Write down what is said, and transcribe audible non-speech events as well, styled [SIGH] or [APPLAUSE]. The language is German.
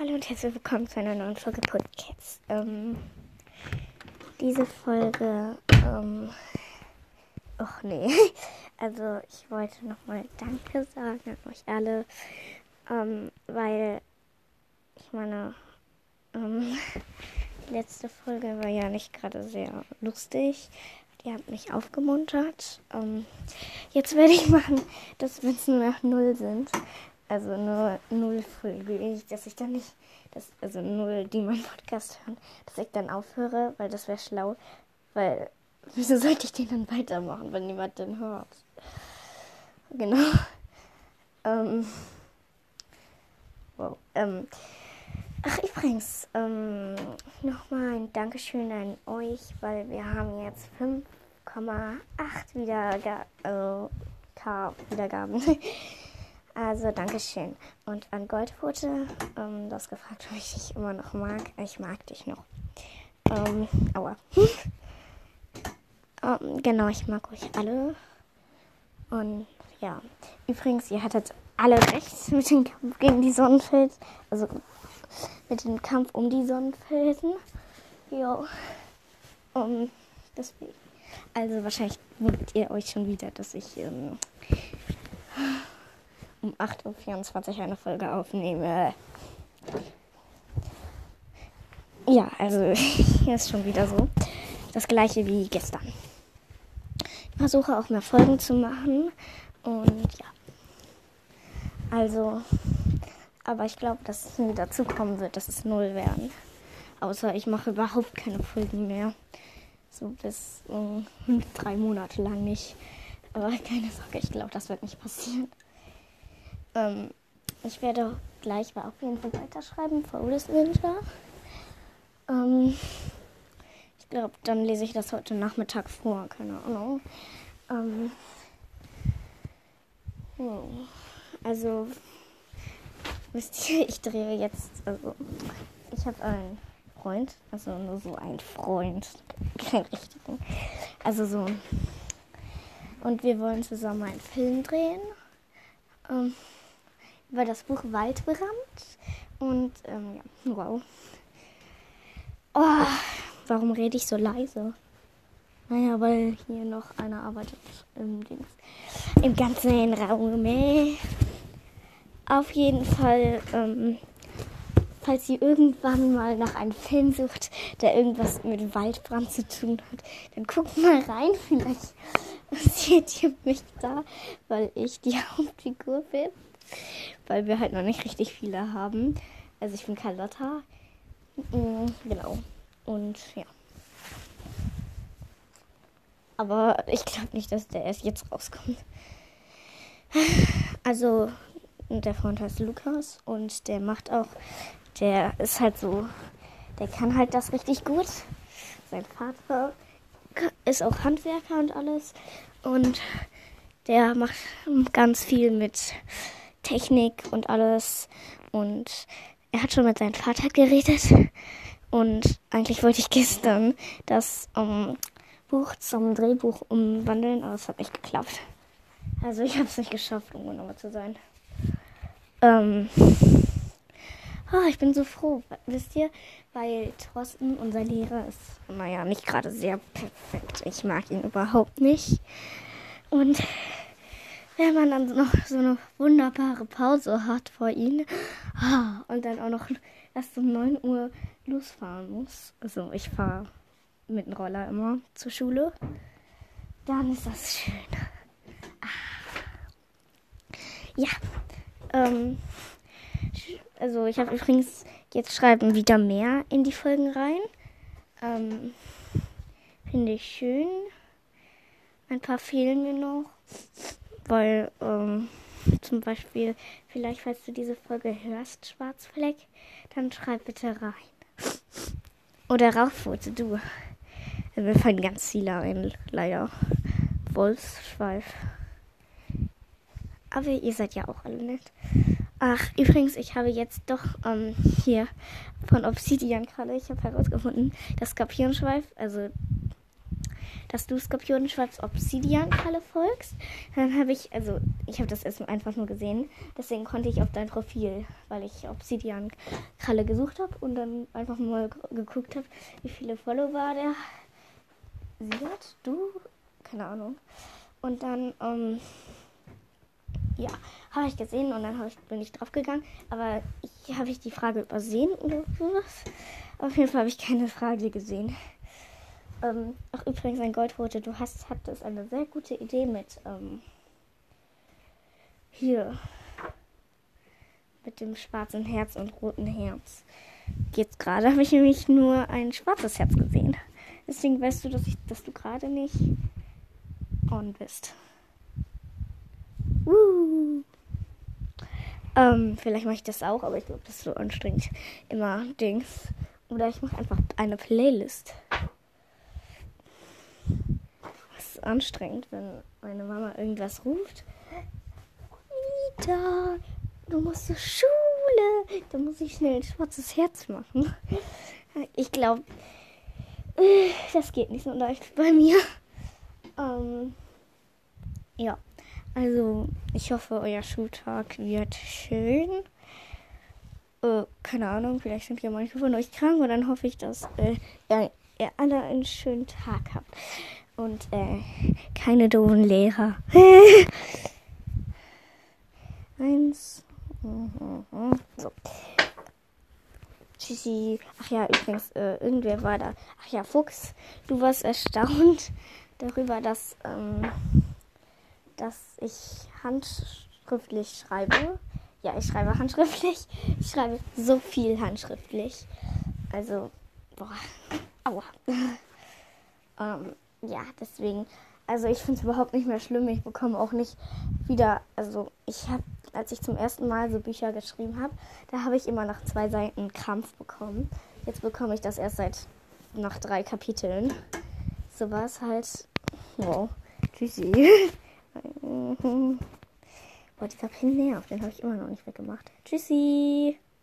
Hallo und herzlich willkommen zu einer neuen Folge Podcast. Ähm, diese Folge, ähm, ach nee, [LAUGHS] also ich wollte nochmal Danke sagen an euch alle, ähm, weil ich meine, ähm, die [LAUGHS] letzte Folge war ja nicht gerade sehr lustig. Die hat mich aufgemuntert. Ähm, jetzt werde ich [LAUGHS] machen, dass nur noch null sind, also nur null Folgen, dass ich dann nicht, dass, also null, die meinen Podcast hören, dass ich dann aufhöre, weil das wäre schlau, weil wieso sollte ich den dann weitermachen, wenn niemand den hört? Genau. Ähm, wow. Ähm, ach, übrigens, ähm, nochmal ein Dankeschön an euch, weil wir haben jetzt 5,8 Wiederga äh, K Wiedergaben. [LAUGHS] Also, Dankeschön. Und an Goldpfote, ähm, das gefragt, [LAUGHS] ob ich dich immer noch mag. Ich mag dich noch. Ähm, aua. [LAUGHS] ähm, genau, ich mag euch alle. Und ja, übrigens, ihr hattet alle recht [LAUGHS] mit dem Kampf gegen die Sonnenfels. Also mit dem Kampf um die Sonnenfelsen. Ja. Um, deswegen. Also wahrscheinlich wundert ihr euch schon wieder, dass ich ähm, um 8.24 Uhr eine Folge aufnehme. Ja, also [LAUGHS] hier ist schon wieder so. Das gleiche wie gestern. Ich versuche auch mehr Folgen zu machen. Und ja. Also, aber ich glaube, dass es nie dazu kommen wird, dass es null werden. Außer ich mache überhaupt keine Folgen mehr. So bis um, drei Monate lang nicht. Aber [LAUGHS] keine Sorge, ich glaube, das wird nicht passieren. Ähm, ich werde gleich mal auf jeden Fall weiterschreiben, Forest Ninja. Ähm, ich glaube, dann lese ich das heute Nachmittag vor, keine Ahnung. Ähm, hm. Also, wisst ihr, ich drehe jetzt, also, ich habe einen Freund, also nur so ein Freund, [LAUGHS] kein richtigen. Also so. Und wir wollen zusammen einen Film drehen. Ähm, über das Buch Waldbrand. Und ähm, ja, wow. Oh, warum rede ich so leise? Naja, weil hier noch einer arbeitet im Dings. Im ganzen Raum. Auf jeden Fall, ähm, falls ihr irgendwann mal nach einem Film sucht, der irgendwas mit Waldbrand zu tun hat, dann guckt mal rein. Vielleicht [LAUGHS] seht ihr mich da, weil ich die [LAUGHS] Hauptfigur bin weil wir halt noch nicht richtig viele haben. Also ich bin Carlotta. Mhm, genau. Und ja. Aber ich glaube nicht, dass der erst jetzt rauskommt. Also, der Freund heißt Lukas und der macht auch, der ist halt so, der kann halt das richtig gut. Sein Vater ist auch Handwerker und alles. Und der macht ganz viel mit Technik und alles. Und er hat schon mit seinem Vater geredet. Und eigentlich wollte ich gestern das um, Buch zum Drehbuch umwandeln, aber es hat nicht geklappt. Also ich habe es nicht geschafft, um genauer zu sein. Ähm, oh, ich bin so froh, wisst ihr, weil Thorsten, unser Lehrer, ist, naja, nicht gerade sehr perfekt. Ich mag ihn überhaupt nicht. Und wenn man dann noch so eine wunderbare Pause hat vor ihnen ah, und dann auch noch erst um 9 Uhr losfahren muss. Also ich fahre mit dem Roller immer zur Schule. Dann ist das schön. Ah. Ja. Ähm, also ich habe übrigens jetzt schreiben wieder mehr in die Folgen rein. Ähm, Finde ich schön. Ein paar fehlen mir noch. Weil ähm, zum Beispiel, vielleicht falls du diese Folge hörst, Schwarzfleck, dann schreib bitte rein. Oder Rauchfote, du. Wir fallen ganz viele ein, leider. Wolfsschweif. Aber ihr seid ja auch alle nett. Ach, übrigens, ich habe jetzt doch ähm, hier von Obsidian gerade, ich habe herausgefunden, dass Skorpionschweif, also dass du Skorpionenschwarz Obsidian-Kralle folgst. Dann habe ich, also ich habe das erst einfach nur gesehen, deswegen konnte ich auf dein Profil, weil ich Obsidian-Kralle gesucht habe und dann einfach mal geguckt habe, wie viele Follower der sie hat. Du? Keine Ahnung. Und dann, ähm, ja, habe ich gesehen und dann ich, bin ich drauf gegangen. Aber habe ich die Frage übersehen oder sowas. Auf jeden Fall habe ich keine Frage gesehen. Ähm, ach, übrigens, ein Goldrote, du hast, hattest eine sehr gute Idee mit, ähm, hier, mit dem schwarzen Herz und roten Herz. Jetzt gerade habe ich nämlich nur ein schwarzes Herz gesehen. Deswegen weißt du, dass, ich, dass du gerade nicht on bist. Uh. Ähm, vielleicht mache ich das auch, aber ich glaube, das ist so anstrengend. Immer Dings. Oder ich mache einfach eine Playlist. Anstrengend, wenn meine Mama irgendwas ruft. Nita, du musst zur Schule. Da muss ich schnell ein schwarzes Herz machen. Ich glaube, das geht nicht so leicht bei mir. Ähm, ja, also ich hoffe, euer Schultag wird schön. Äh, keine Ahnung, vielleicht sind ja manche von euch krank und dann hoffe ich, dass äh, ihr alle einen schönen Tag habt. Und äh, keine doofen Lehrer. [LAUGHS] Eins. So. Tschüssi. Ach ja, übrigens, äh, irgendwer war da. Ach ja, Fuchs, du warst erstaunt [LAUGHS] darüber, dass, ähm, dass ich handschriftlich schreibe. Ja, ich schreibe handschriftlich. [LAUGHS] Ich schreibe so viel handschriftlich. Also, boah, aua. ähm, ja, deswegen, also ich finde es [LAUGHS] überhaupt nicht mehr schlimm. Ich bekomme auch nicht wieder, also ich habe, als ich zum ersten Mal so Bücher geschrieben habe, da habe ich immer nach zwei Seiten Krampf bekommen. Jetzt bekomme ich das erst seit nach drei Kapiteln. So war es halt. Wow. Tschüssi. [LAUGHS] Boah, dieser Pin nervt. Den habe ich immer noch nicht weggemacht. Tschüssi.